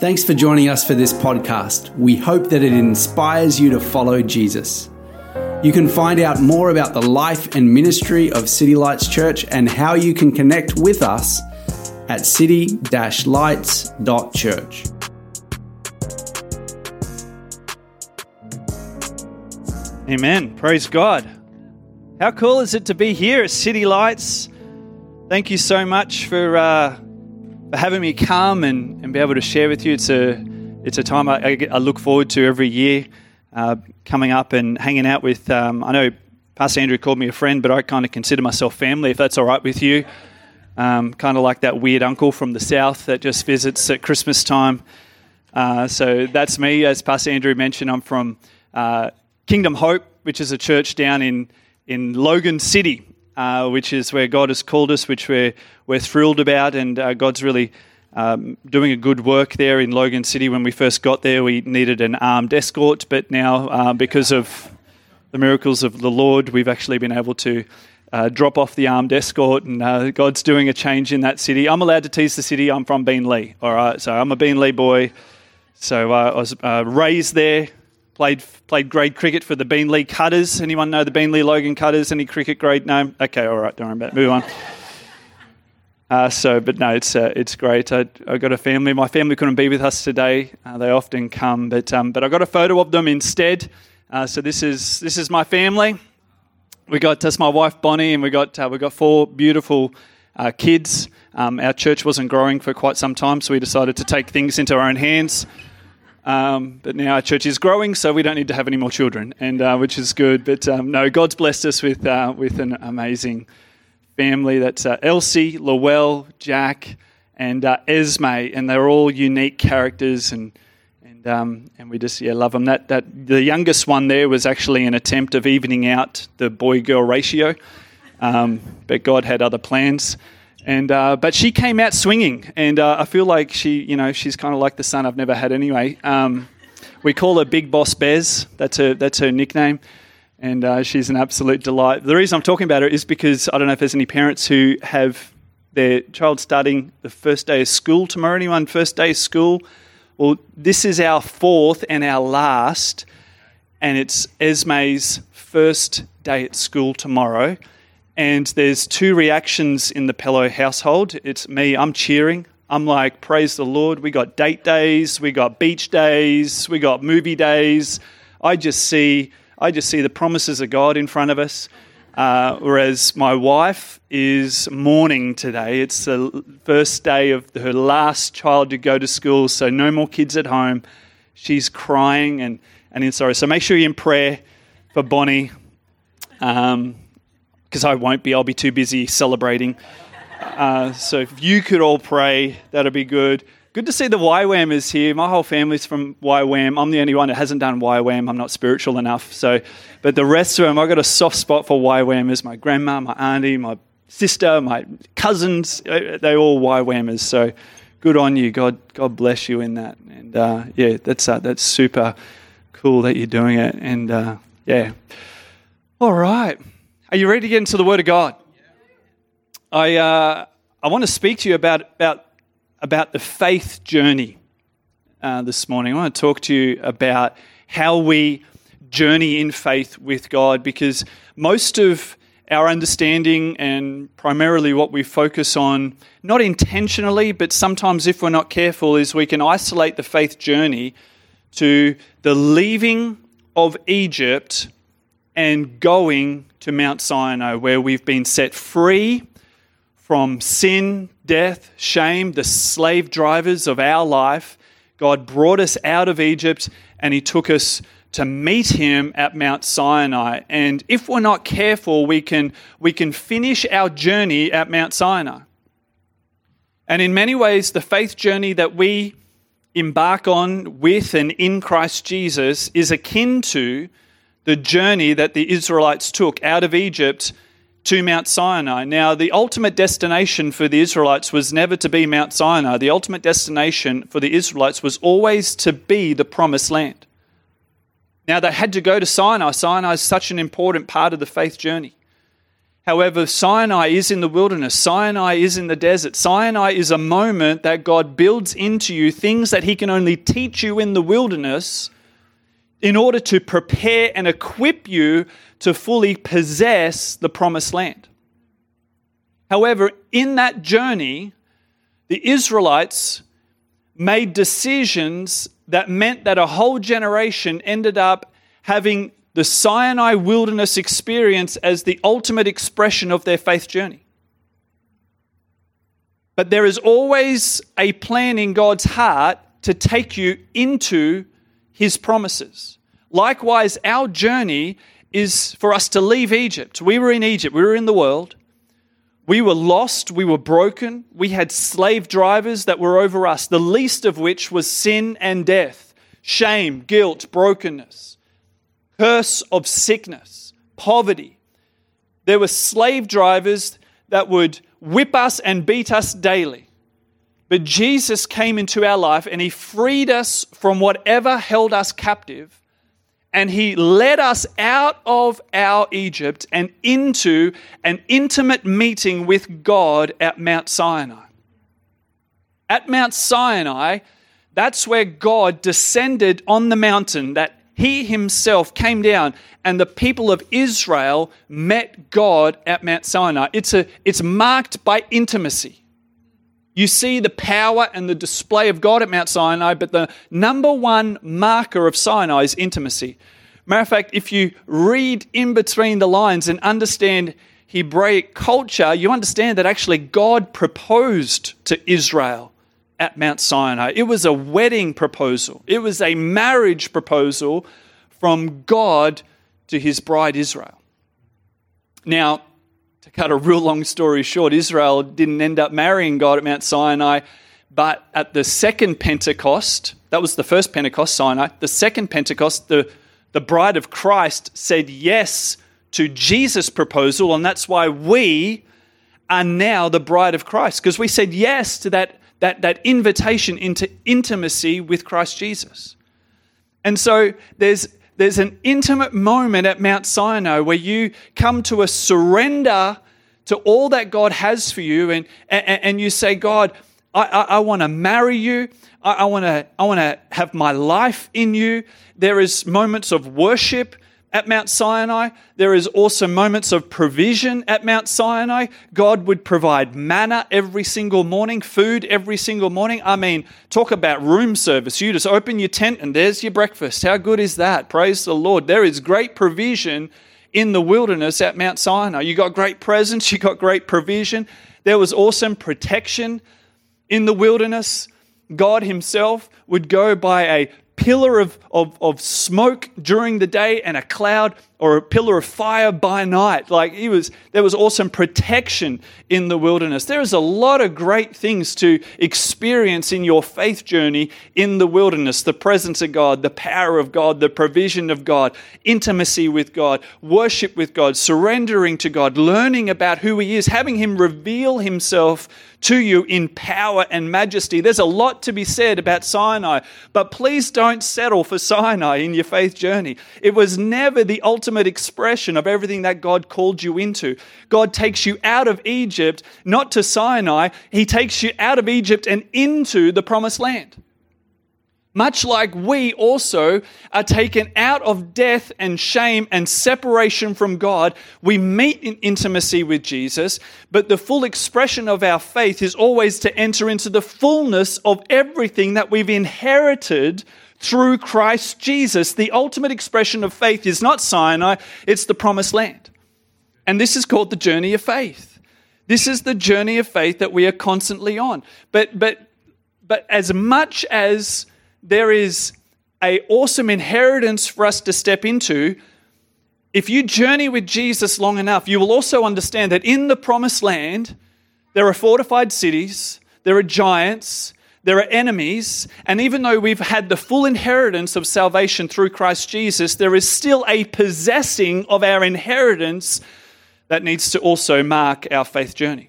Thanks for joining us for this podcast. We hope that it inspires you to follow Jesus. You can find out more about the life and ministry of City Lights Church and how you can connect with us at city-lights.church. Amen. Praise God. How cool is it to be here at City Lights? Thank you so much for, uh, for having me come and, and be able to share with you. It's a, it's a time I, I look forward to every year, uh, coming up and hanging out with. Um, I know Pastor Andrew called me a friend, but I kind of consider myself family, if that's all right with you. Um, kind of like that weird uncle from the south that just visits at Christmas time. Uh, so that's me. As Pastor Andrew mentioned, I'm from uh, Kingdom Hope, which is a church down in, in Logan City, uh, which is where God has called us, which we're, we're thrilled about. And uh, God's really um, doing a good work there in Logan City. When we first got there, we needed an armed escort, but now, uh, because of the miracles of the Lord, we've actually been able to uh, drop off the armed escort, and uh, God's doing a change in that city. I'm allowed to tease the city. I'm from Beenleigh, all right. So I'm a Beenleigh boy. So uh, I was uh, raised there, Played played grade cricket for the Beenleigh Cutters. Anyone know the Beenleigh Logan Cutters? Any cricket grade? No. Okay, all right. Don't worry about it. Move on. Uh, so, but no, it's uh, it's great. I, I got a family. My family couldn't be with us today. Uh, they often come, but um, but I got a photo of them instead. Uh, so this is this is my family. We got that's my wife Bonnie, and we got uh, we got four beautiful uh, kids. Um, our church wasn't growing for quite some time, so we decided to take things into our own hands. Um, but now our church is growing, so we don't need to have any more children, and uh, which is good. But um, no, God's blessed us with uh, with an amazing family. That's uh, Elsie, Lowell, Jack, and uh, Esme, and they're all unique characters, and and um, and we just yeah love them. That that the youngest one there was actually an attempt of evening out the boy girl ratio, um, but God had other plans. And uh, but she came out swinging, and uh, I feel like she, you know, she's kind of like the son I've never had anyway. Um, we call her Big Boss Bez. That's her. That's her nickname, and uh, she's an absolute delight. The reason I'm talking about her is because I don't know if there's any parents who have their child starting the first day of school tomorrow. Anyone first day of school? Well, this is our fourth and our last, and it's Esme's first day at school tomorrow. And there's two reactions in the Pellowe household. It's me, I'm cheering. I'm like, praise the Lord. We got date days, we got beach days, we got movie days. I just see, I just see the promises of God in front of us. Uh, whereas my wife is mourning today. It's the first day of her last child to go to school, so no more kids at home. She's crying and, and in sorrow. So make sure you're in prayer for Bonnie. Um, because I won't be. I'll be too busy celebrating. Uh, so if you could all pray, that'd be good. Good to see the YWAMers here. My whole family's from YWAM. I'm the only one that hasn't done YWAM. I'm not spiritual enough. So, but the rest of them, I've got a soft spot for YWAMers. My grandma, my auntie, my sister, my cousins, uh, they all YWAMers. So good on you. God, God bless you in that. And uh, yeah, that's uh, that's super cool that you're doing it. And uh, yeah, all right. Are you ready to get into the Word of God? I, uh, I want to speak to you about, about, about the faith journey uh, this morning. I want to talk to you about how we journey in faith with God because most of our understanding and primarily what we focus on, not intentionally, but sometimes if we're not careful, is we can isolate the faith journey to the leaving of Egypt and going to Mount Sinai, where we've been set free from sin, death, shame, the slave drivers of our life. God brought us out of Egypt and He took us to meet Him at Mount Sinai. And if we're not careful, we can, we can finish our journey at Mount Sinai. And in many ways, the faith journey that we embark on with and in Christ Jesus is akin to the journey that the Israelites took out of Egypt to Mount Sinai. Now, the ultimate destination for the Israelites was never to be Mount Sinai. The ultimate destination for the Israelites was always to be the promised land. Now, they had to go to Sinai. Sinai is such an important part of the faith journey. However, Sinai is in the wilderness. Sinai is in the desert. Sinai is a moment that God builds into you things that He can only teach you in the wilderness in order to prepare and equip you to fully possess the promised land. However, in that journey, the Israelites made decisions that meant that a whole generation ended up having the Sinai wilderness experience as the ultimate expression of their faith journey. But there is always a plan in God's heart to take you into his promises. Likewise, our journey is for us to leave Egypt. We were in Egypt, we were in the world. We were lost, we were broken, we had slave drivers that were over us, the least of which was sin and death, shame, guilt, brokenness curse of sickness, poverty. There were slave drivers that would whip us and beat us daily. But Jesus came into our life and he freed us from whatever held us captive. And he led us out of our Egypt and into an intimate meeting with God at Mount Sinai. At Mount Sinai, that's where God descended on the mountain, that he himself came down and the people of Israel met God at Mount Sinai. It's, a, it's marked by intimacy. You see the power and the display of God at Mount Sinai, but the number one marker of Sinai is intimacy. Matter of fact, if you read in between the lines and understand Hebraic culture, you understand that actually God proposed to Israel at Mount Sinai. It was a wedding proposal, it was a marriage proposal from God to his bride Israel. Now, to cut a real long story short, Israel didn't end up marrying God at Mount Sinai, but at the second Pentecost, that was the first Pentecost, Sinai, the second Pentecost, the, the bride of Christ said yes to Jesus' proposal, and that's why we are now the bride of Christ, because we said yes to that that, that invitation into intimacy with Christ Jesus. And so there's, there's an intimate moment at Mount Sinai where you come to a surrender to all that God has for you, and, and, and you say, God, I, I, I want to marry you. I, I want to I want to have my life in you. There is moments of worship at Mount Sinai. There is also moments of provision at Mount Sinai. God would provide manna every single morning, food every single morning. I mean, talk about room service. You just open your tent and there's your breakfast. How good is that? Praise the Lord. There is great provision in the wilderness at Mount Sinai. You got great presence, you got great provision. There was awesome protection in the wilderness. God Himself would go by a pillar of, of, of smoke during the day and a cloud or a pillar of fire by night. Like he was, there was awesome protection in the wilderness. There is a lot of great things to experience in your faith journey in the wilderness the presence of God, the power of God, the provision of God, intimacy with God, worship with God, surrendering to God, learning about who He is, having Him reveal Himself to you in power and majesty. There's a lot to be said about Sinai, but please don't settle for Sinai in your faith journey. It was never the ultimate ultimate expression of everything that God called you into. God takes you out of Egypt, not to Sinai, He takes you out of Egypt and into the promised land. Much like we also are taken out of death and shame and separation from God, we meet in intimacy with Jesus, but the full expression of our faith is always to enter into the fullness of everything that we've inherited through Christ Jesus. The ultimate expression of faith is not Sinai, it's the promised land. And this is called the journey of faith. This is the journey of faith that we are constantly on. But, but, but as much as there is a awesome inheritance for us to step into, if you journey with Jesus long enough, you will also understand that in the promised land, there are fortified cities, there are giants, there are enemies, and even though we've had the full inheritance of salvation through Christ Jesus, there is still a possessing of our inheritance that needs to also mark our faith journey.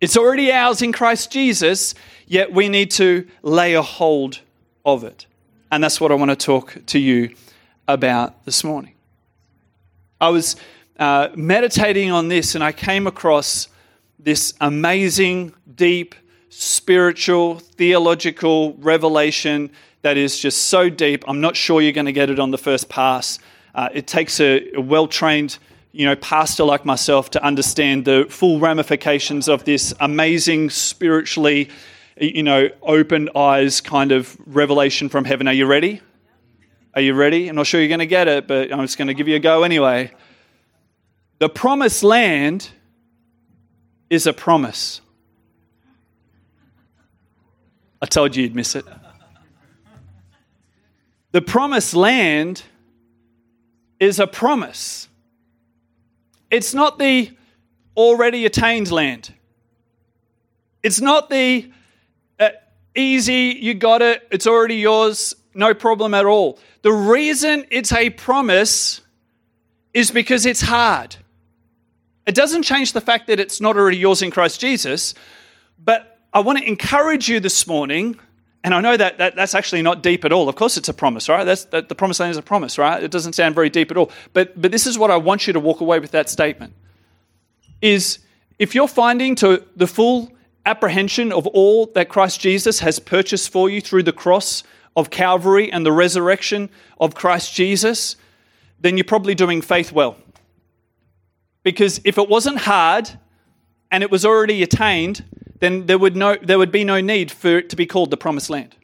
It's already ours in Christ Jesus, yet we need to lay a hold of it. And that's what I want to talk to you about this morning. I was uh, meditating on this, and I came across this amazing, deep, spiritual, theological revelation that is just so deep. I'm not sure you're going to get it on the first pass. Uh, it takes a, a well trained you know, pastor like myself to understand the full ramifications of this amazing spiritually, you know, open eyes kind of revelation from heaven. Are you ready? Are you ready? I'm not sure you're going to get it, but I'm just going to give you a go anyway. The promised land is a promise. I told you you'd miss it. The promised land is a promise. It's not the already attained land. It's not the uh, easy, you got it, it's already yours, no problem at all. The reason it's a promise is because it's hard. It doesn't change the fact that it's not already yours in Christ Jesus, but I want to encourage you this morning and I know that, that that's actually not deep at all. Of course, it's a promise, right? That's, that, the promised land is a promise, right? It doesn't sound very deep at all. But, but this is what I want you to walk away with that statement is if you're finding to the full apprehension of all that Christ Jesus has purchased for you through the cross of Calvary and the resurrection of Christ Jesus, then you're probably doing faith well. Because if it wasn't hard and it was already attained, then there would, no, there would be no need for it to be called the promised land.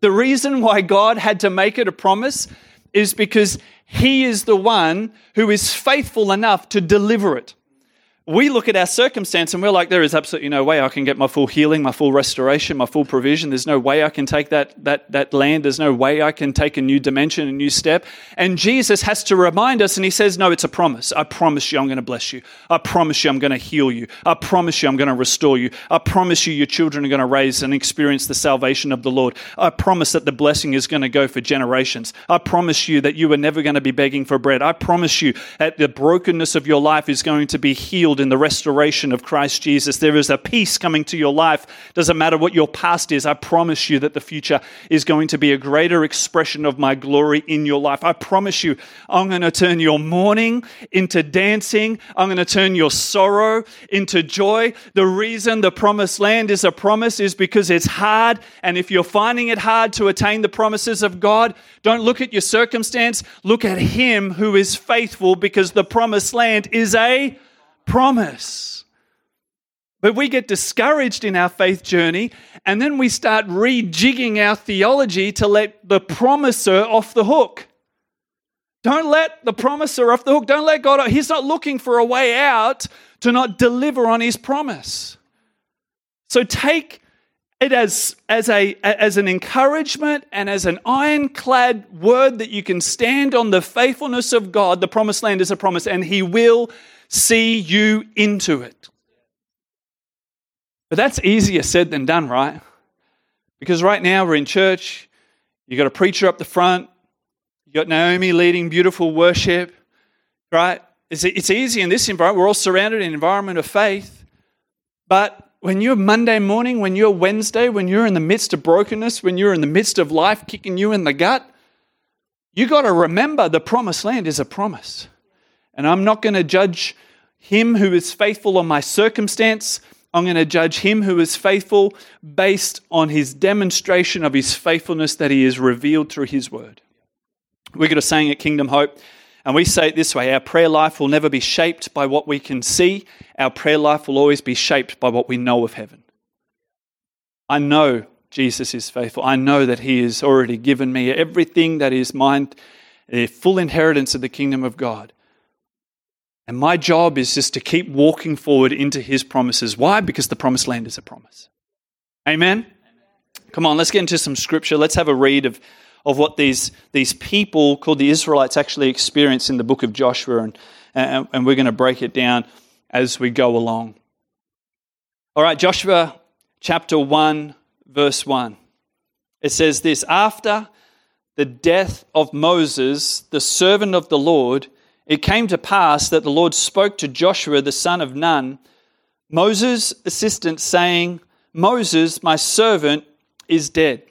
The reason why God had to make it a promise is because He is the one who is faithful enough to deliver it we look at our circumstance and we're like, there is absolutely no way I can get my full healing, my full restoration, my full provision. There's no way I can take that, that, that land. There's no way I can take a new dimension, a new step. And Jesus has to remind us, and he says, No, it's a promise. I promise you I'm going to bless you. I promise you I'm going to heal you. I promise you I'm going to restore you. I promise you your children are going to raise and experience the salvation of the Lord. I promise that the blessing is going to go for generations. I promise you that you are never going to be begging for bread. I promise you that the brokenness of your life is going to be healed in the restoration of Christ Jesus. There is a peace coming to your life. Doesn't matter what your past is, I promise you that the future is going to be a greater expression of my glory in your life. I promise you, I'm going to turn your mourning into dancing. I'm going to turn your sorrow into joy. The reason the promised land is a promise is because it's hard. And if you're finding it hard to attain the promises of God, don't look at your circumstance. Look at Him who is faithful because the promised land is a promise. But we get discouraged in our faith journey, and then we start rejigging our theology to let the promiser off the hook. Don't let the promiser off the hook. Don't let God, He's not looking for a way out to not deliver on His promise. So take it as, as, a, as an encouragement and as an ironclad word that you can stand on the faithfulness of God. The promised land is a promise, and He will see you into it. But that's easier said than done, right? Because right now we're in church, you've got a preacher up the front, you've got Naomi leading beautiful worship, right? It's, it's easy in this environment. We're all surrounded in an environment of faith. But when you're Monday morning, when you're Wednesday, when you're in the midst of brokenness, when you're in the midst of life kicking you in the gut, you got to remember the promised land is a promise. And I'm not going to judge him who is faithful on my circumstance. I'm going to judge him who is faithful based on his demonstration of his faithfulness that he has revealed through his word. We're going to saying at Kingdom Hope, and we say it this way our prayer life will never be shaped by what we can see, our prayer life will always be shaped by what we know of heaven. I know Jesus is faithful. I know that he has already given me everything that is mine, a full inheritance of the kingdom of God. And my job is just to keep walking forward into his promises. Why? Because the promised land is a promise. Amen? Come on, let's get into some scripture. Let's have a read of, of what these, these people called the Israelites actually experienced in the book of Joshua. And, and, and we're going to break it down as we go along. All right, Joshua chapter 1, verse 1. It says this After the death of Moses, the servant of the Lord, it came to pass that the Lord spoke to Joshua the son of Nun, Moses' assistant, saying, Moses, my servant, is dead.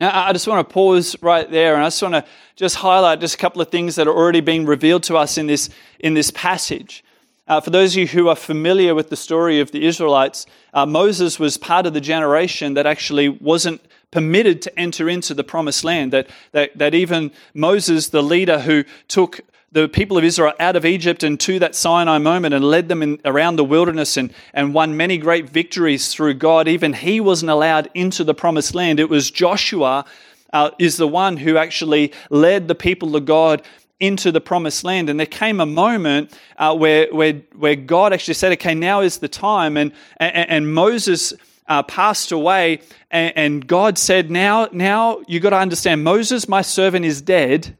Now, I just want to pause right there and I just want to just highlight just a couple of things that are already being revealed to us in this, in this passage. Uh, for those of you who are familiar with the story of the Israelites, uh, Moses was part of the generation that actually wasn't permitted to enter into the promised land. That, that, that even Moses, the leader who took the people of Israel out of Egypt and to that Sinai moment and led them in, around the wilderness and, and won many great victories through God. Even he wasn't allowed into the promised land. It was Joshua uh, is the one who actually led the people of God into the promised land. And there came a moment uh, where, where, where God actually said, okay, now is the time. And, and, and Moses uh, passed away, and, and God said, now, now you got to understand, Moses, my servant, is dead.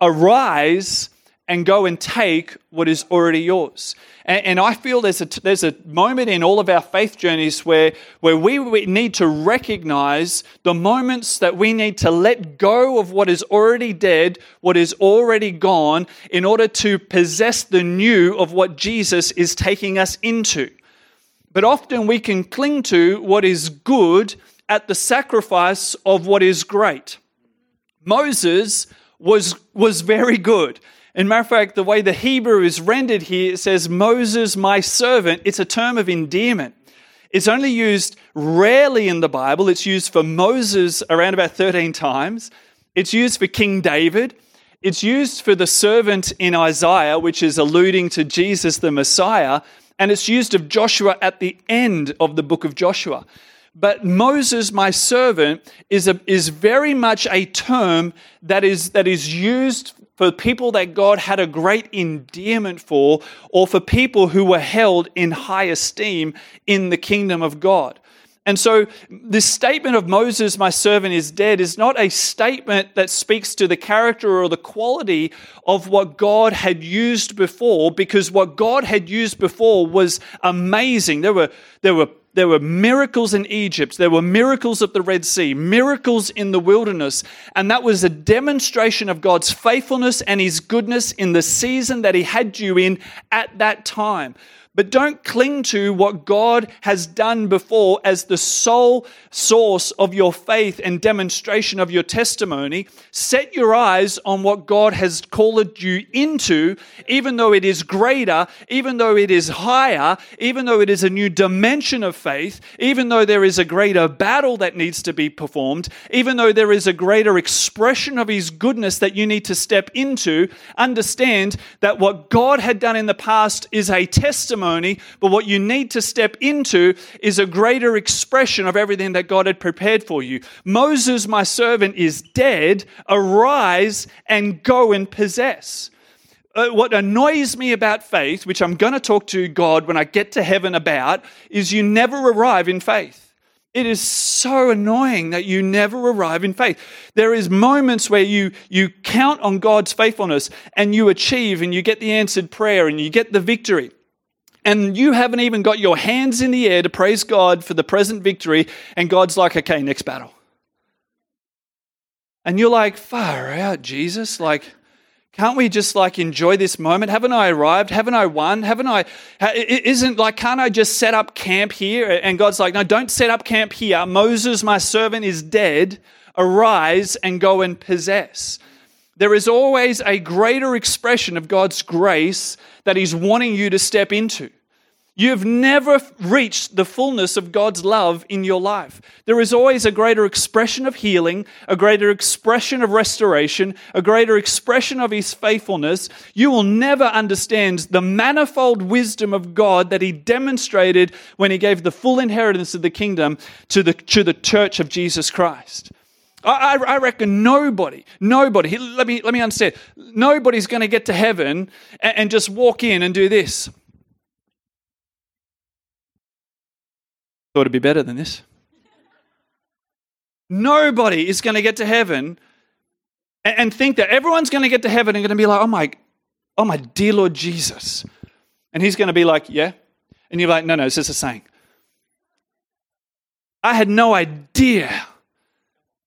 Arise and go and take what is already yours. And, and, I feel there's a, there's a moment in all of our faith journeys where, where we, we need to recognize the moments that we need to let go of what is already dead, what is already gone, in order to possess the new of what Jesus is taking us into. But often we can cling to what is good at the sacrifice of what is great. Moses was, was very good. In matter of fact, the way the Hebrew is rendered here, it says, Moses, my servant. It's a term of endearment. It's only used rarely in the Bible. It's used for Moses around about 13 times. It's used for King David. It's used for the servant in Isaiah, which is alluding to Jesus the Messiah. And it's used of Joshua at the end of the book of Joshua. But Moses, my servant, is, a, is very much a term that is, that is used for people that God had a great endearment for, or for people who were held in high esteem in the kingdom of God. And so, this statement of Moses, my servant, is dead, is not a statement that speaks to the character or the quality of what God had used before, because what God had used before was amazing. There were, there were there were miracles in Egypt. There were miracles at the Red Sea, miracles in the wilderness. And that was a demonstration of God's faithfulness and His goodness in the season that He had you in at that time. But don't cling to what God has done before as the sole source of your faith and demonstration of your testimony. Set your eyes on what God has called you into, even though it is greater, even though it is higher, even though it is a new dimension of faith, even though there is a greater battle that needs to be performed, even though there is a greater expression of His goodness that you need to step into. Understand that what God had done in the past is a testimony testimony, but what you need to step into is a greater expression of everything that God had prepared for you. Moses, my servant, is dead. Arise and go and possess. Uh, what annoys me about faith, which I'm going to talk to God when I get to heaven about, is you never arrive in faith. It is so annoying that you never arrive in faith. There is moments where you, you count on God's faithfulness and you achieve and you get the answered prayer and you get the victory and you haven't even got your hands in the air to praise God for the present victory, and God's like, okay, next battle. And you're like, far out, Jesus. Like, can't we just like enjoy this moment? Haven't I arrived? Haven't I won? Haven't I? Isn't like, can't I just set up camp here? And God's like, no, don't set up camp here. Moses, my servant, is dead. Arise and go and possess. There is always a greater expression of God's grace that He's wanting you to step into. You've never reached the fullness of God's love in your life. There is always a greater expression of healing, a greater expression of restoration, a greater expression of His faithfulness. You will never understand the manifold wisdom of God that He demonstrated when He gave the full inheritance of the kingdom to the, to the church of Jesus Christ. I, I reckon nobody, nobody, let me, let me understand, nobody's going to get to heaven and, and just walk in and do this. Thought it'd be better than this. Nobody is going to get to heaven and, and think that everyone's going to get to heaven and going to be like, oh my, oh my dear Lord Jesus. And he's going to be like, yeah. And you're like, no, no, it's just a saying. I had no idea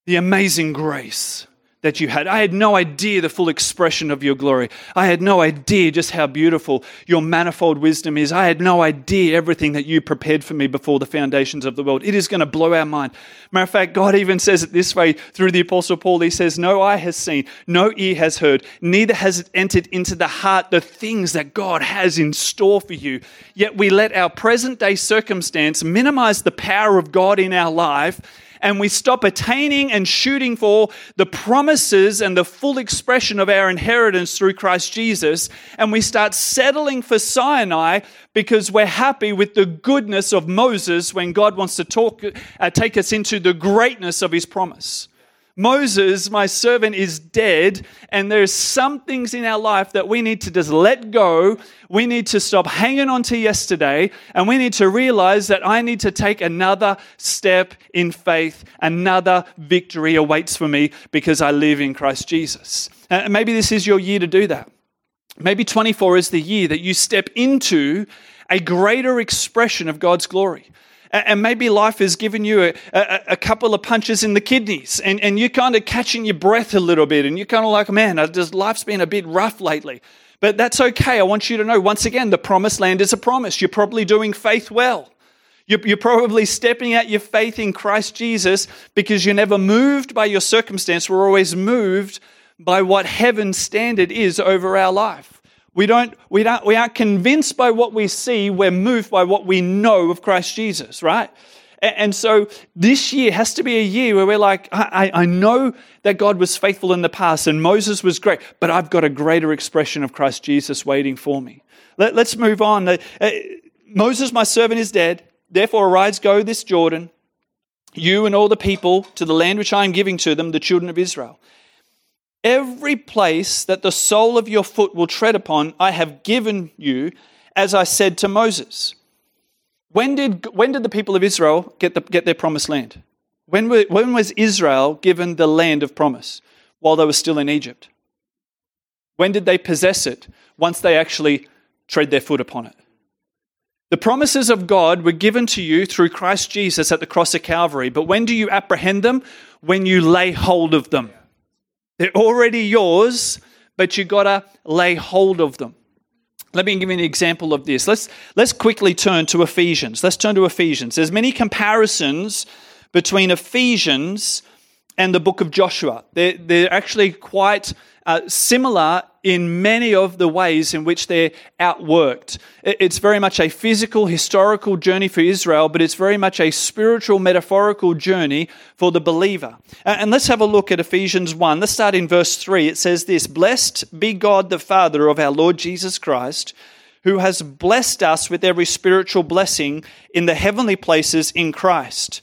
the amazing grace that you had. I had no idea the full expression of your glory. I had no idea just how beautiful your manifold wisdom is. I had no idea everything that you prepared for me before the foundations of the world. It is going to blow our mind. Matter of fact, God even says it this way through the Apostle Paul. He says, No eye has seen, no ear has heard, neither has it entered into the heart the things that God has in store for you. Yet we let our present day circumstance minimize the power of God in our life and we stop attaining and shooting for the promises and the full expression of our inheritance through Christ Jesus, and we start settling for Sinai because we're happy with the goodness of Moses when God wants to talk, uh, take us into the greatness of his promise. Moses, my servant, is dead, and there's some things in our life that we need to just let go. We need to stop hanging on to yesterday, and we need to realize that I need to take another step in faith. Another victory awaits for me because I live in Christ Jesus. And maybe this is your year to do that. Maybe 24 is the year that you step into a greater expression of God's glory and maybe life has given you a, a, a, couple of punches in the kidneys and, and you're kind of catching your breath a little bit and you're kind of like, man, just, life's been a bit rough lately. But that's okay. I want you to know once again, the promised land is a promise. You're probably doing faith well. You're, you're probably stepping out your faith in Christ Jesus because you're never moved by your circumstance. We're always moved by what heaven's standard is over our life. We, don't, we, don't, we aren't convinced by what we see, we're moved by what we know of Christ Jesus, right? And so this year has to be a year where we're like, I, I, know that God was faithful in the past and Moses was great, but I've got a greater expression of Christ Jesus waiting for me. Let, us move on. Uh, Moses, my servant, is dead. Therefore, arise, go this Jordan, you and all the people, to the land which I am giving to them, the children of Israel. Every place that the sole of your foot will tread upon, I have given you, as I said to Moses. When did, when did the people of Israel get, the, get their promised land? When, were, when was Israel given the land of promise? While they were still in Egypt. When did they possess it? Once they actually tread their foot upon it. The promises of God were given to you through Christ Jesus at the cross of Calvary, but when do you apprehend them? When you lay hold of them. They're already yours, but you've got to lay hold of them. Let me give you an example of this. Let's, let's quickly turn to Ephesians. Let's turn to Ephesians. There's many comparisons between Ephesians and the book of Joshua. They're, they're actually quite uh, similar in many of the ways in which they're outworked. It's very much a physical, historical journey for Israel, but it's very much a spiritual, metaphorical journey for the believer. And let's have a look at Ephesians 1. Let's start in verse 3. It says this Blessed be God the Father of our Lord Jesus Christ, who has blessed us with every spiritual blessing in the heavenly places in Christ.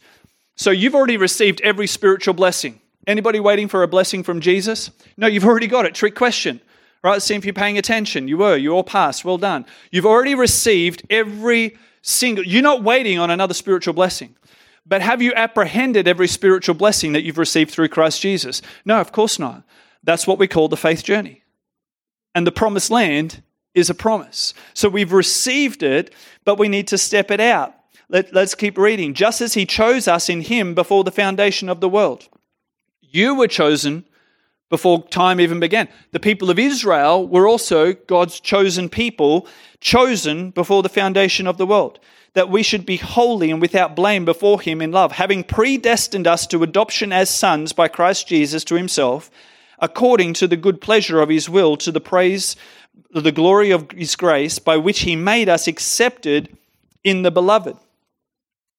So you've already received every spiritual blessing. Anybody waiting for a blessing from Jesus? No, you've already got it. Trick question. Right? See if you're paying attention. You were. You all passed. Well done. You've already received every single. You're not waiting on another spiritual blessing. But have you apprehended every spiritual blessing that you've received through Christ Jesus? No, of course not. That's what we call the faith journey. And the promised land is a promise. So we've received it, but we need to step it out. Let, us keep reading. Just as he chose us in him before the foundation of the world. You were chosen before time even began. The people of Israel were also God's chosen people, chosen before the foundation of the world, that we should be holy and without blame before Him in love, having predestined us to adoption as sons by Christ Jesus to Himself, according to the good pleasure of His will, to the praise, the glory of His grace, by which He made us accepted in the beloved.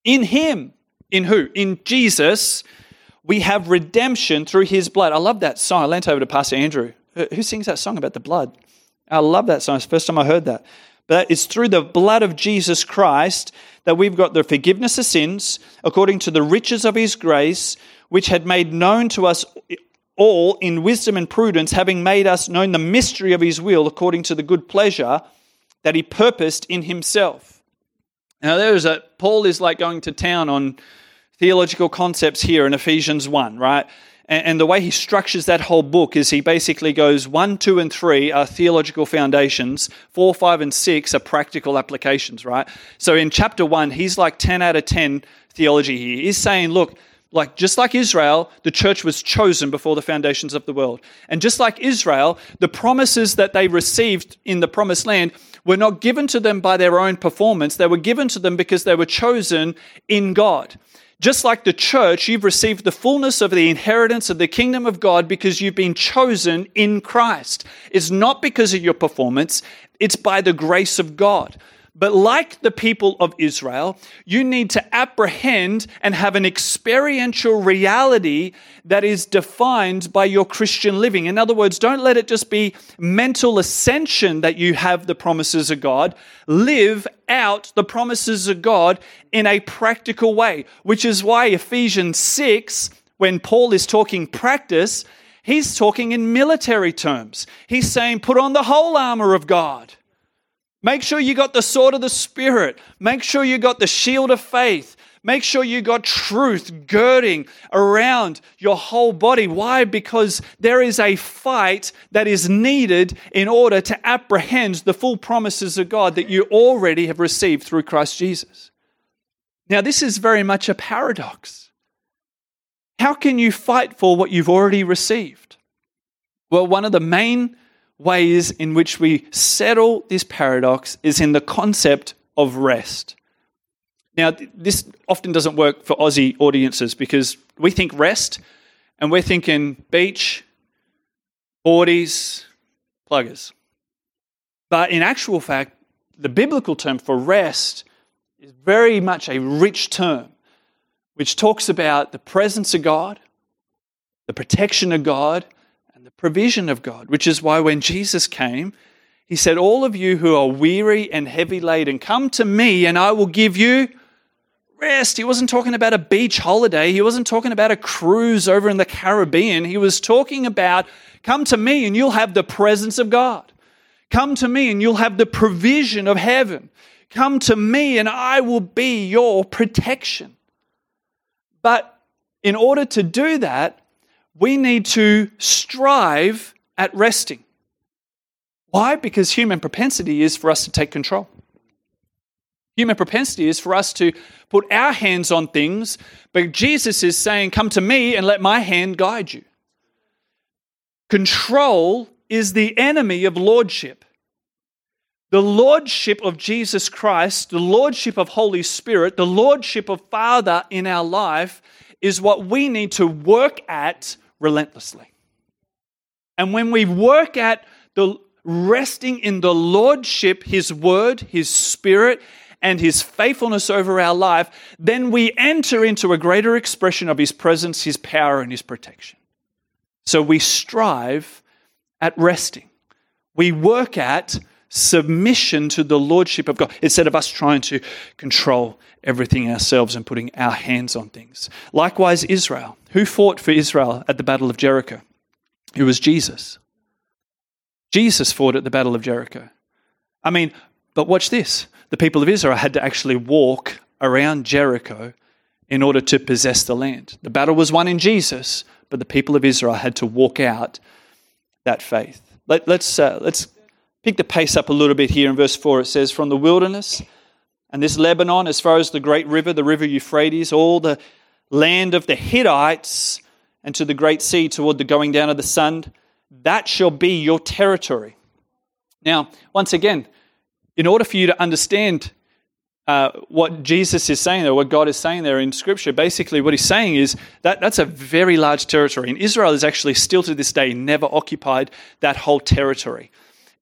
In Him, in who? In Jesus we have redemption through his blood. I love that song. I lent over to Pastor Andrew. Who sings that song about the blood? I love that song. It's the first time I heard that. But it's through the blood of Jesus Christ that we've got the forgiveness of sins according to the riches of his grace, which had made known to us all in wisdom and prudence, having made us known the mystery of his will according to the good pleasure that he purposed in himself. Now, there's a Paul is like going to town on theological concepts here in Ephesians 1, right? And, the way he structures that whole book is he basically goes 1, 2, and 3 are theological foundations, 4, 5, and 6 are practical applications, right? So in chapter 1, he's like 10 out of 10 theology here. He's saying, look, like just like Israel, the church was chosen before the foundations of the world. And just like Israel, the promises that they received in the promised land were not given to them by their own performance. They were given to them because they were chosen in God. Just like the church, you've received the fullness of the inheritance of the kingdom of God because you've been chosen in Christ. It's not because of your performance, it's by the grace of God. But like the people of Israel, you need to apprehend and have an experiential reality that is defined by your Christian living. In other words, don't let it just be mental ascension that you have the promises of God. Live out the promises of God in a practical way, which is why Ephesians 6, when Paul is talking practice, he's talking in military terms. He's saying, put on the whole armor of God. Make sure you got the sword of the Spirit. Make sure you got the shield of faith. Make sure you got truth girding around your whole body. Why? Because there is a fight that is needed in order to apprehend the full promises of God that you already have received through Christ Jesus. Now, this is very much a paradox. How can you fight for what you've already received? Well, one of the main ways in which we settle this paradox is in the concept of rest. Now, this often doesn't work for Aussie audiences because we think rest and we're thinking beach, boardies, pluggers. But in actual fact, the biblical term for rest is very much a rich term which talks about the presence of God, the protection of God, the provision of God, which is why when Jesus came, he said, All of you who are weary and heavy laden, come to me and I will give you rest. He wasn't talking about a beach holiday. He wasn't talking about a cruise over in the Caribbean. He was talking about, Come to me and you'll have the presence of God. Come to me and you'll have the provision of heaven. Come to me and I will be your protection. But in order to do that, we need to strive at resting. Why? Because human propensity is for us to take control. Human propensity is for us to put our hands on things, but Jesus is saying, Come to me and let my hand guide you. Control is the enemy of lordship. The lordship of Jesus Christ, the lordship of Holy Spirit, the lordship of Father in our life is what we need to work at relentlessly. And when we work at the resting in the Lordship, His Word, His Spirit, and His faithfulness over our life, then we enter into a greater expression of His presence, His power, and His protection. So we strive at resting. We work at submission to the Lordship of God instead of us trying to control everything ourselves and putting our hands on things. Likewise, Israel. Who fought for Israel at the Battle of Jericho? It was Jesus. Jesus fought at the Battle of Jericho. I mean, but watch this the people of Israel had to actually walk around Jericho in order to possess the land. The battle was won in Jesus, but the people of Israel had to walk out that faith. Let, us let's, uh, let's pick the pace up a little bit here in verse 4. It says, From the wilderness and this Lebanon, as far as the great river, the river Euphrates, all the land of the Hittites, and to the great sea toward the going down of the sun, that shall be your territory. Now, once again, in order for you to understand uh, what Jesus is saying there, what God is saying there in Scripture, basically what he's saying is that that's a very large territory. And Israel is actually still to this day never occupied that whole territory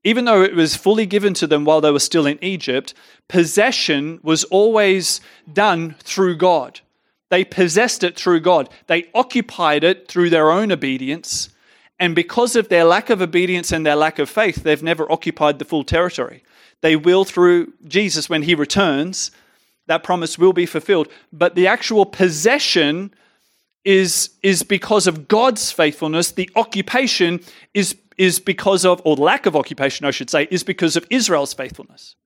even though it was fully given to them while they were still in Egypt, possession was always done through God. They possessed it through God. They occupied it through their own obedience. And because of their lack of obedience and their lack of faith, they've never occupied the full territory. They will through Jesus when he returns. That promise will be fulfilled. But the actual possession is, is because of God's faithfulness. The occupation is is because of, or lack of occupation, I should say, is because of Israel's faithfulness.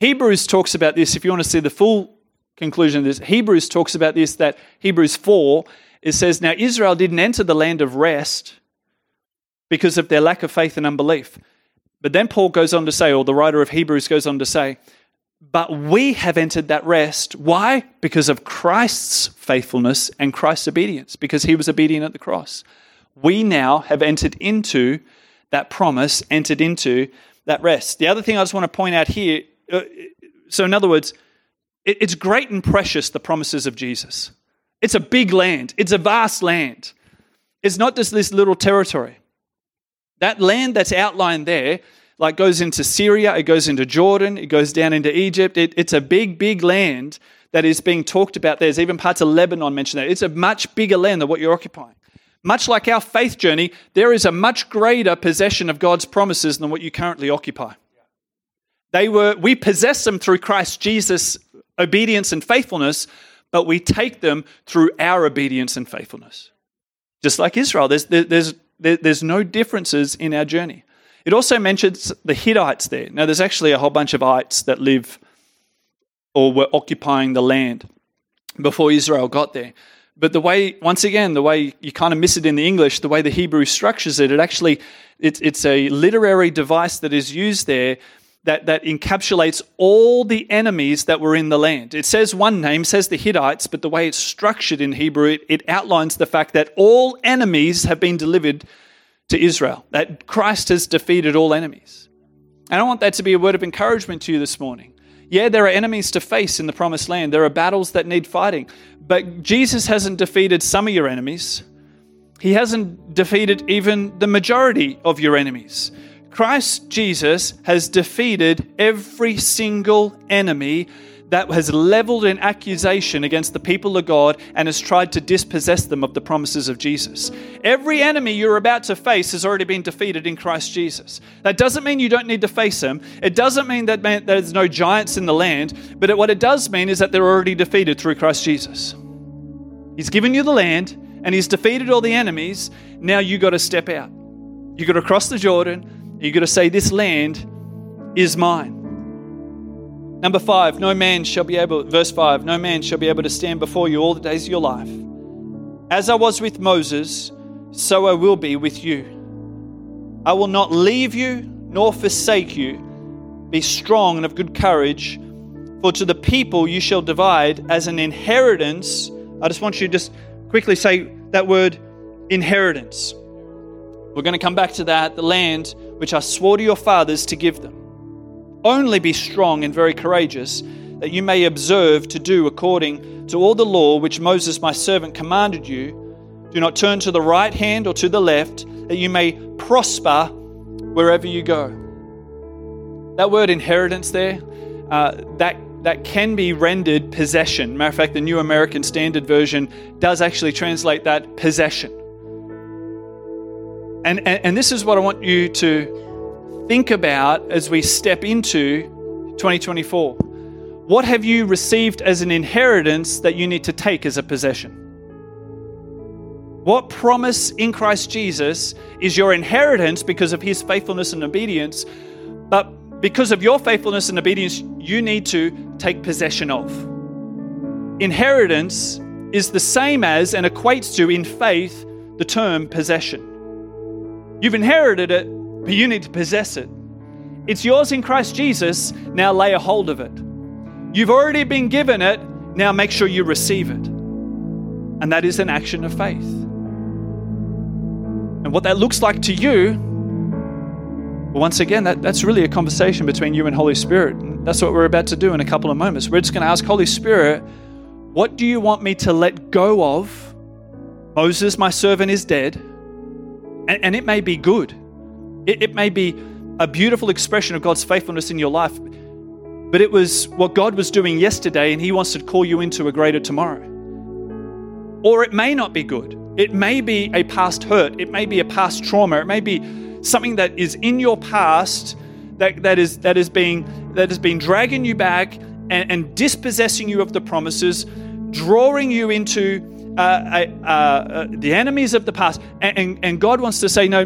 Hebrews talks about this, if you want to see the full conclusion of this, Hebrews talks about this, that Hebrews 4, it says, Now Israel didn't enter the land of rest because of their lack of faith and unbelief. But then Paul goes on to say, or the writer of Hebrews goes on to say, but we have entered that rest. Why? Because of Christ's faithfulness and Christ's obedience, because he was obedient at the cross. We now have entered into that promise, entered into that rest. The other thing I just want to point out here uh, so, in other words, it's great and precious, the promises of Jesus. It's a big land, it's a vast land. It's not just this little territory. That land that's outlined there like goes into Syria, it goes into Jordan, it goes down into Egypt. It, it's a big, big land that is being talked about. There's even parts of Lebanon mentioned there. It's a much bigger land than what you're occupying. Much like our faith journey, there is a much greater possession of God's promises than what you currently occupy. They were, we possess them through Christ Jesus' obedience and faithfulness, but we take them through our obedience and faithfulness. Just like Israel, there's, there's, there's no differences in our journey. It also mentions the Hittites there. Now, there's actually a whole bunch of ites that live or were occupying the land before Israel got there. But the way, once again, the way you kind of miss it in the English, the way the Hebrew structures it, it actually, it's, it's a literary device that is used there that, that encapsulates all the enemies that were in the land. It says one name, says the Hittites, but the way it's structured in Hebrew, it, it outlines the fact that all enemies have been delivered to Israel, that Christ has defeated all enemies. And I want that to be a word of encouragement to you this morning. Yeah, there are enemies to face in the promised land, there are battles that need fighting, but Jesus hasn't defeated some of your enemies. He hasn't defeated even the majority of your enemies. Christ Jesus has defeated every single enemy that has leveled an accusation against the people of God and has tried to dispossess them of the promises of Jesus. Every enemy you're about to face has already been defeated in Christ Jesus. That doesn't mean you don't need to face them. It doesn't mean that there's no giants in the land, but what it does mean is that they're already defeated through Christ Jesus. He's given you the land and he's defeated all the enemies. Now you got to step out. You got to cross the Jordan. You got to say, This land is mine. Number five, no man shall be able, verse five, no man shall be able to stand before you all the days of your life. As I was with Moses, so I will be with you. I will not leave you nor forsake you. Be strong and of good courage, for to the people you shall divide as an inheritance. I just want you to just quickly say that word inheritance. We're going to come back to that, the land which I swore to your fathers to give them. Only be strong and very courageous, that you may observe to do according to all the law which Moses my servant commanded you. Do not turn to the right hand or to the left, that you may prosper wherever you go. That word inheritance there, uh, that that can be rendered possession. Matter of fact, the New American Standard Version does actually translate that possession. And, and, and this is what I want you to think about as we step into 2024. What have you received as an inheritance that you need to take as a possession? What promise in Christ Jesus is your inheritance because of his faithfulness and obedience, but because of your faithfulness and obedience, you need to take possession of? Inheritance is the same as and equates to, in faith, the term possession. You've inherited it, but you need to possess it. It's yours in Christ Jesus, now lay a hold of it. You've already been given it, now make sure you receive it. And that is an action of faith. And what that looks like to you, once again, that, that's really a conversation between you and Holy Spirit. That's what we're about to do in a couple of moments. We're just going to ask Holy Spirit, what do you want me to let go of? Moses, my servant, is dead. And, and it may be good. It, it may be a beautiful expression of God's faithfulness in your life, but it was what God was doing yesterday, and He wants to call you into a greater tomorrow. Or it may not be good. It may be a past hurt. It may be a past trauma. It may be something that is in your past that, that is that is being that has been dragging you back and, and dispossessing you of the promises, drawing you into uh, uh, uh, the enemies of the past. And, and, and God wants to say, no,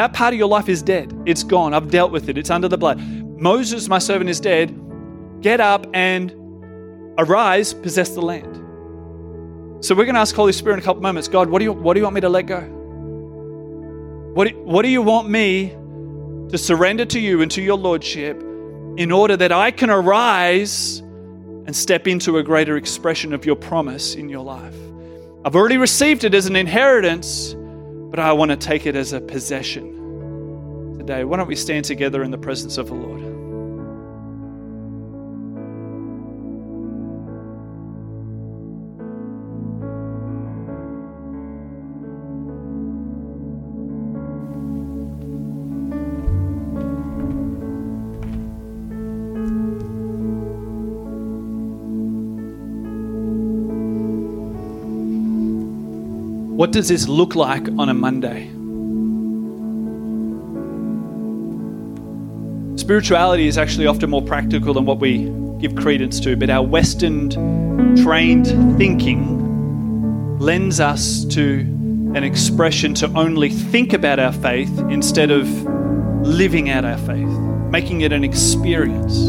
that part of your life is dead. It's gone. I've dealt with it. It's under the blood. Moses, my servant, is dead. Get up and arise, possess the land. So we're going to ask Holy Spirit in a couple moments God, what do you, what do you want me to let go? What do, what do you want me to surrender to you and to your Lordship in order that I can arise and step into a greater expression of your promise in your life. I've already received it as an inheritance, but I want to take it as a possession today. Why don't we stand together in the presence of the Lord? What does this look like on a Monday? Spirituality is actually often more practical than what we give credence to, but our Western trained thinking lends us to an expression to only think about our faith instead of living out our faith, making it an experience.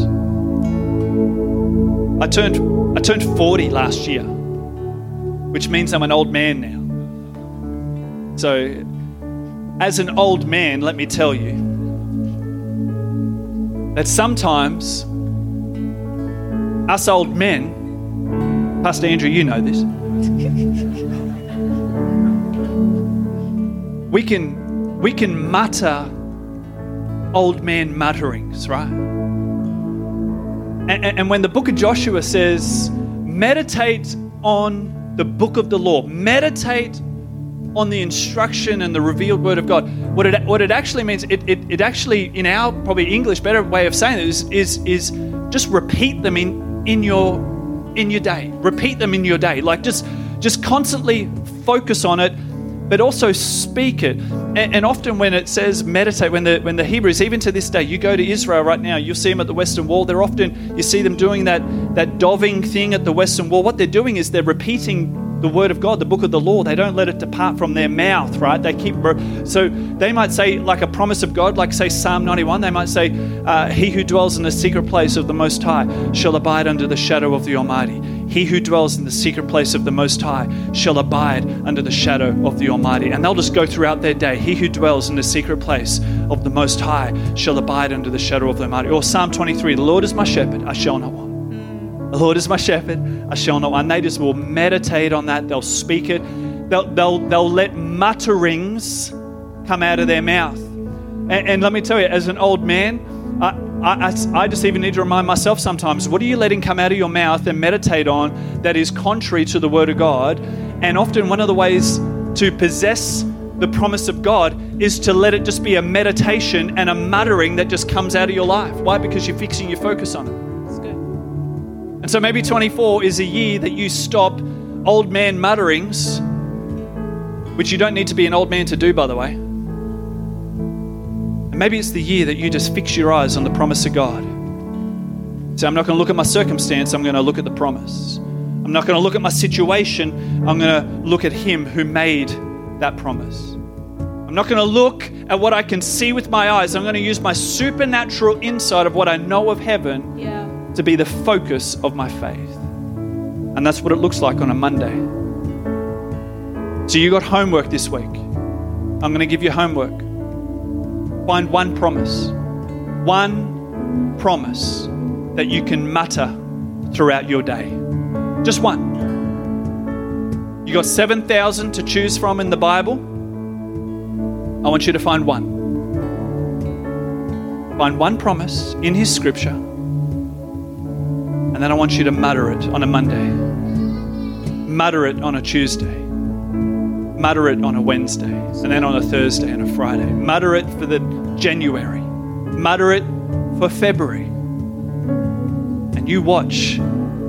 I turned, I turned 40 last year, which means I'm an old man now. So, as an old man, let me tell you that sometimes us old men, Pastor Andrew, you know this, we can we can mutter old man mutterings, right? And, and, when the book of Joshua says, meditate on the book of the law, meditate on the instruction and the revealed word of God. What it, what it actually means, it, it, it actually, in our probably English better way of saying it is, is, is just repeat them in, in your in your day. Repeat them in your day. Like just just constantly focus on it, but also speak it. And, and, often when it says meditate, when the when the Hebrews, even to this day, you go to Israel right now, you'll see them at the Western Wall. They're often you see them doing that that davening thing at the Western Wall. What they're doing is they're repeating the word of God, the book of the law. They don't let it depart from their mouth, right? They keep, so they might say, like a promise of God, like say Psalm 91, they might say, uh, He who dwells in the secret place of the Most High shall abide under the shadow of the Almighty. He who dwells in the secret place of the Most High shall abide under the shadow of the Almighty. And they'll just go throughout their day. He who dwells in the secret place of the Most High shall abide under the shadow of the Almighty. Or Psalm 23, the Lord is my shepherd, I shall not want. The Lord is my shepherd, I shall not want. They just will meditate on that. They'll speak it. They'll, they'll, they'll let mutterings come out of their mouth. And, and let me tell you, as an old man, I, I, I, just even need to remind myself sometimes what are you letting come out of your mouth and meditate on that is contrary to the Word of God? And often, one of the ways to possess the promise of God is to let it just be a meditation and a muttering that just comes out of your life. Why? Because you're fixing your focus on it. And so maybe 24 is a year that you stop old man mutterings, which you don't need to be an old man to do, by the way. And maybe it's the year that you just fix your eyes on the promise of God. So I'm not going to look at my circumstance, I'm going to look at the promise. I'm not going to look at my situation, I'm going to look at Him who made that promise. I'm not going to look at what I can see with my eyes. I'm going to use my supernatural insight of what I know of heaven yeah to be the focus of my faith. And that's what it looks like on a Monday. So you got homework this week. I'm going to give you homework. Find one promise. One promise that you can mutter throughout your day. Just one. You got 7,000 to choose from in the Bible. I want you to find one. Find one promise in His scripture and then I want you to mutter it on a Monday, mutter it on a Tuesday, mutter it on a Wednesday, and then on a Thursday and a Friday. Mutter it for the January, mutter it for February. And you watch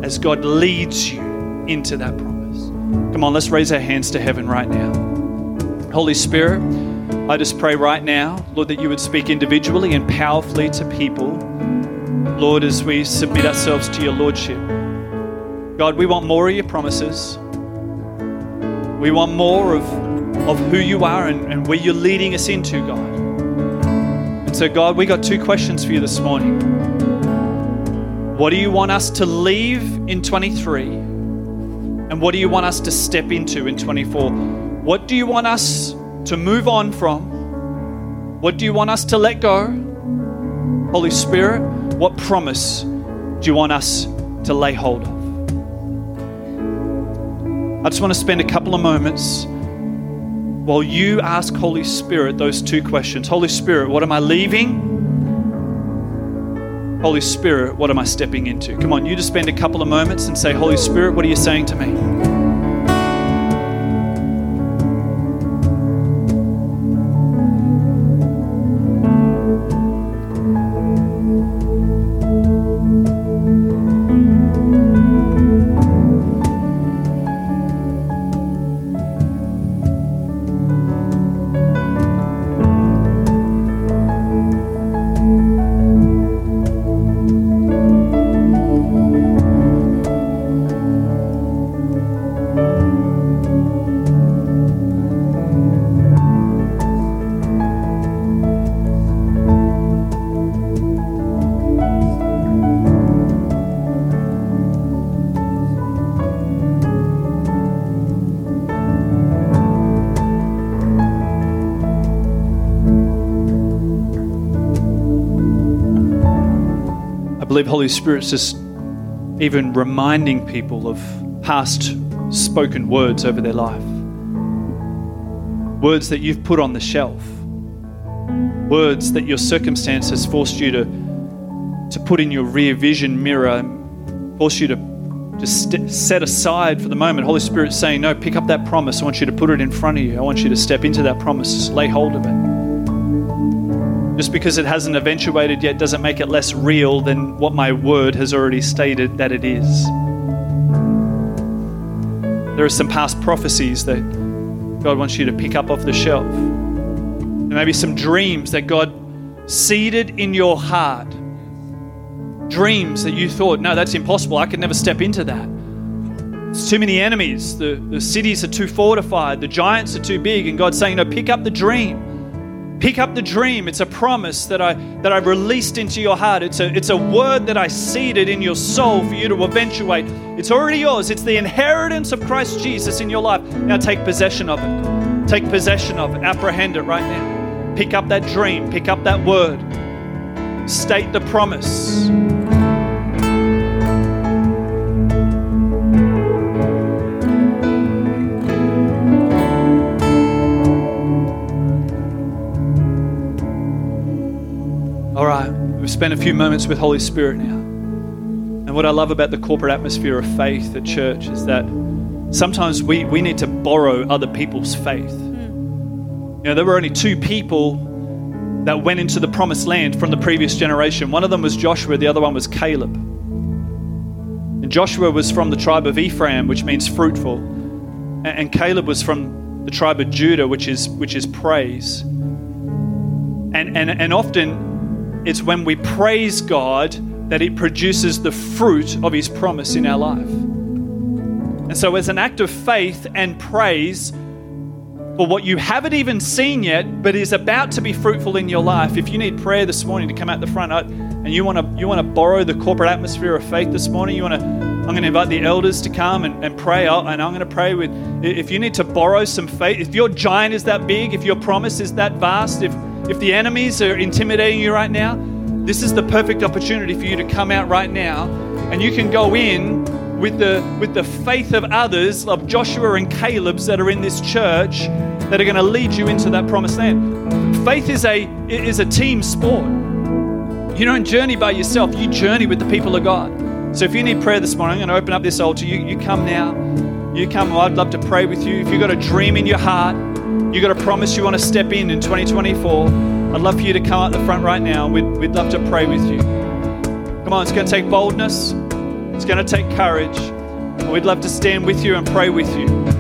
as God leads you into that promise. Come on, let's raise our hands to heaven right now. Holy Spirit, I just pray right now, Lord, that you would speak individually and powerfully to people Lord, as we submit ourselves to your Lordship, God, we want more of your promises. We want more of, of who you are and, and where you're leading us into, God. And so, God, we got two questions for you this morning. What do you want us to leave in 23? And what do you want us to step into in 24? What do you want us to move on from? What do you want us to let go? Holy Spirit, what promise do you want us to lay hold of? I just want to spend a couple of moments while you ask Holy Spirit those two questions Holy Spirit, what am I leaving? Holy Spirit, what am I stepping into? Come on, you just spend a couple of moments and say, Holy Spirit, what are you saying to me? Holy Spirit's just even reminding people of past spoken words over their life. Words that you've put on the shelf. Words that your circumstance has forced you to, to put in your rear vision mirror force you to just st- set aside for the moment. Holy Spirit's saying, No, pick up that promise. I want you to put it in front of you. I want you to step into that promise. Just lay hold of it. Just because it hasn't eventuated yet doesn't make it less real than what my word has already stated that it is. There are some past prophecies that God wants you to pick up off the shelf. There may be some dreams that God seeded in your heart. Dreams that you thought, no, that's impossible. I could never step into that. There's too many enemies. The, the cities are too fortified. The giants are too big. And God's saying, no, pick up the dream. Pick up the dream. It's a promise that I that I released into your heart. It's a it's a word that I seeded in your soul for you to eventuate. It's already yours. It's the inheritance of Christ Jesus in your life. Now take possession of it. Take possession of it. Apprehend it right now. Pick up that dream. Pick up that word. State the promise. Spent a few moments with Holy Spirit now. And what I love about the corporate atmosphere of faith at church is that sometimes we, we need to borrow other people's faith. You know, there were only two people that went into the promised land from the previous generation. One of them was Joshua, the other one was Caleb. And Joshua was from the tribe of Ephraim, which means fruitful. And Caleb was from the tribe of Judah, which is, which is praise. And, and, and often it's when we praise God that it produces the fruit of His promise in our life. And so, as an act of faith and praise for what you haven't even seen yet, but is about to be fruitful in your life, if you need prayer this morning to come out the front and you want to you want to borrow the corporate atmosphere of faith this morning, you want to I'm going to invite the elders to come and, and pray. And I'm going to pray with, if you need to borrow some faith, if your giant is that big, if your promise is that vast, if if the enemies are intimidating you right now, this is the perfect opportunity for you to come out right now and you can go in with the with the faith of others of Joshua and Caleb's that are in this church that are going to lead you into that promised land. Faith is a is a team sport. You don't journey by yourself, you journey with the people of God. So if you need prayer this morning, I'm going to open up this altar. You, you come now. You come. Well, I'd love to pray with you. If you've got a dream in your heart, you got a promise you want to step in in 2024, I'd love for you to come up the front right now. We'd, we'd love to pray with you. Come on, it's going to take boldness, it's going to take courage. We'd love to stand with you and pray with you.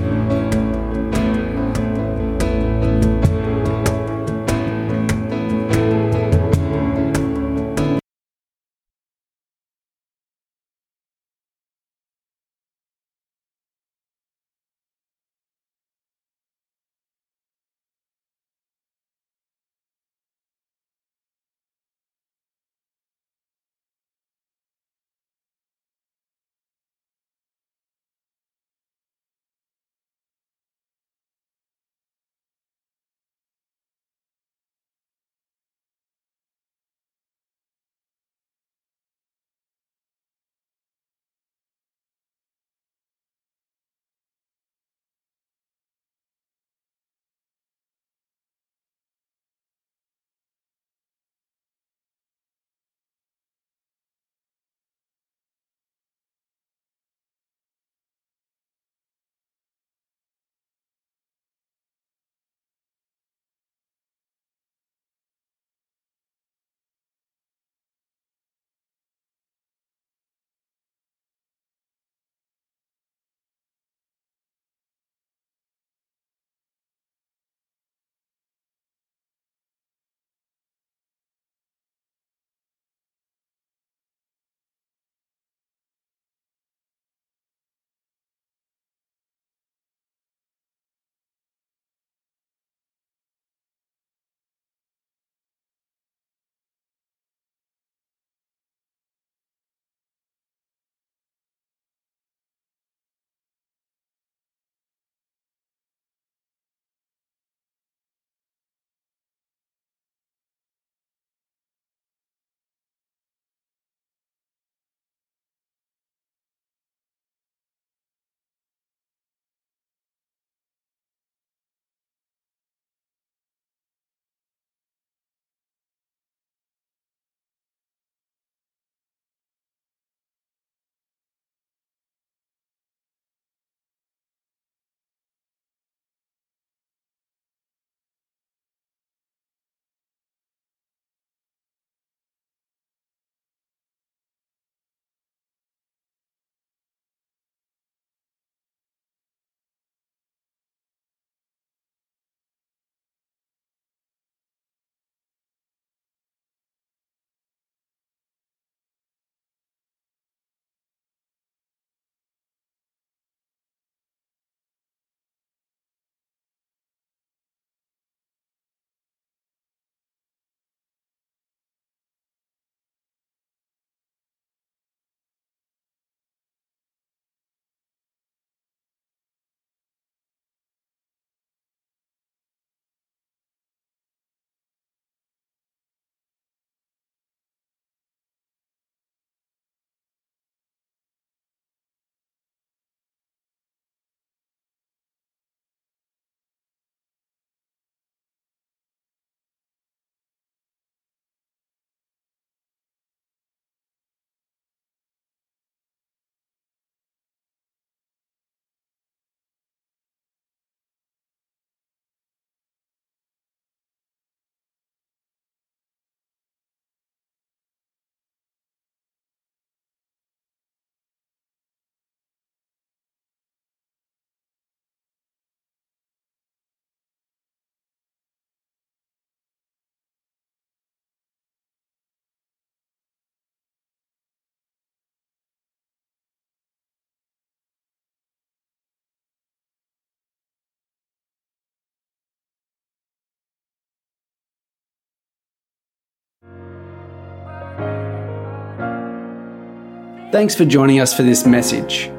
Thanks for joining us for this message.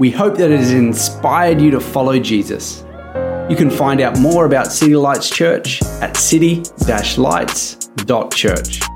We hope that it has inspired you to follow Jesus. You can find out more about City Lights Church at city-lights.church.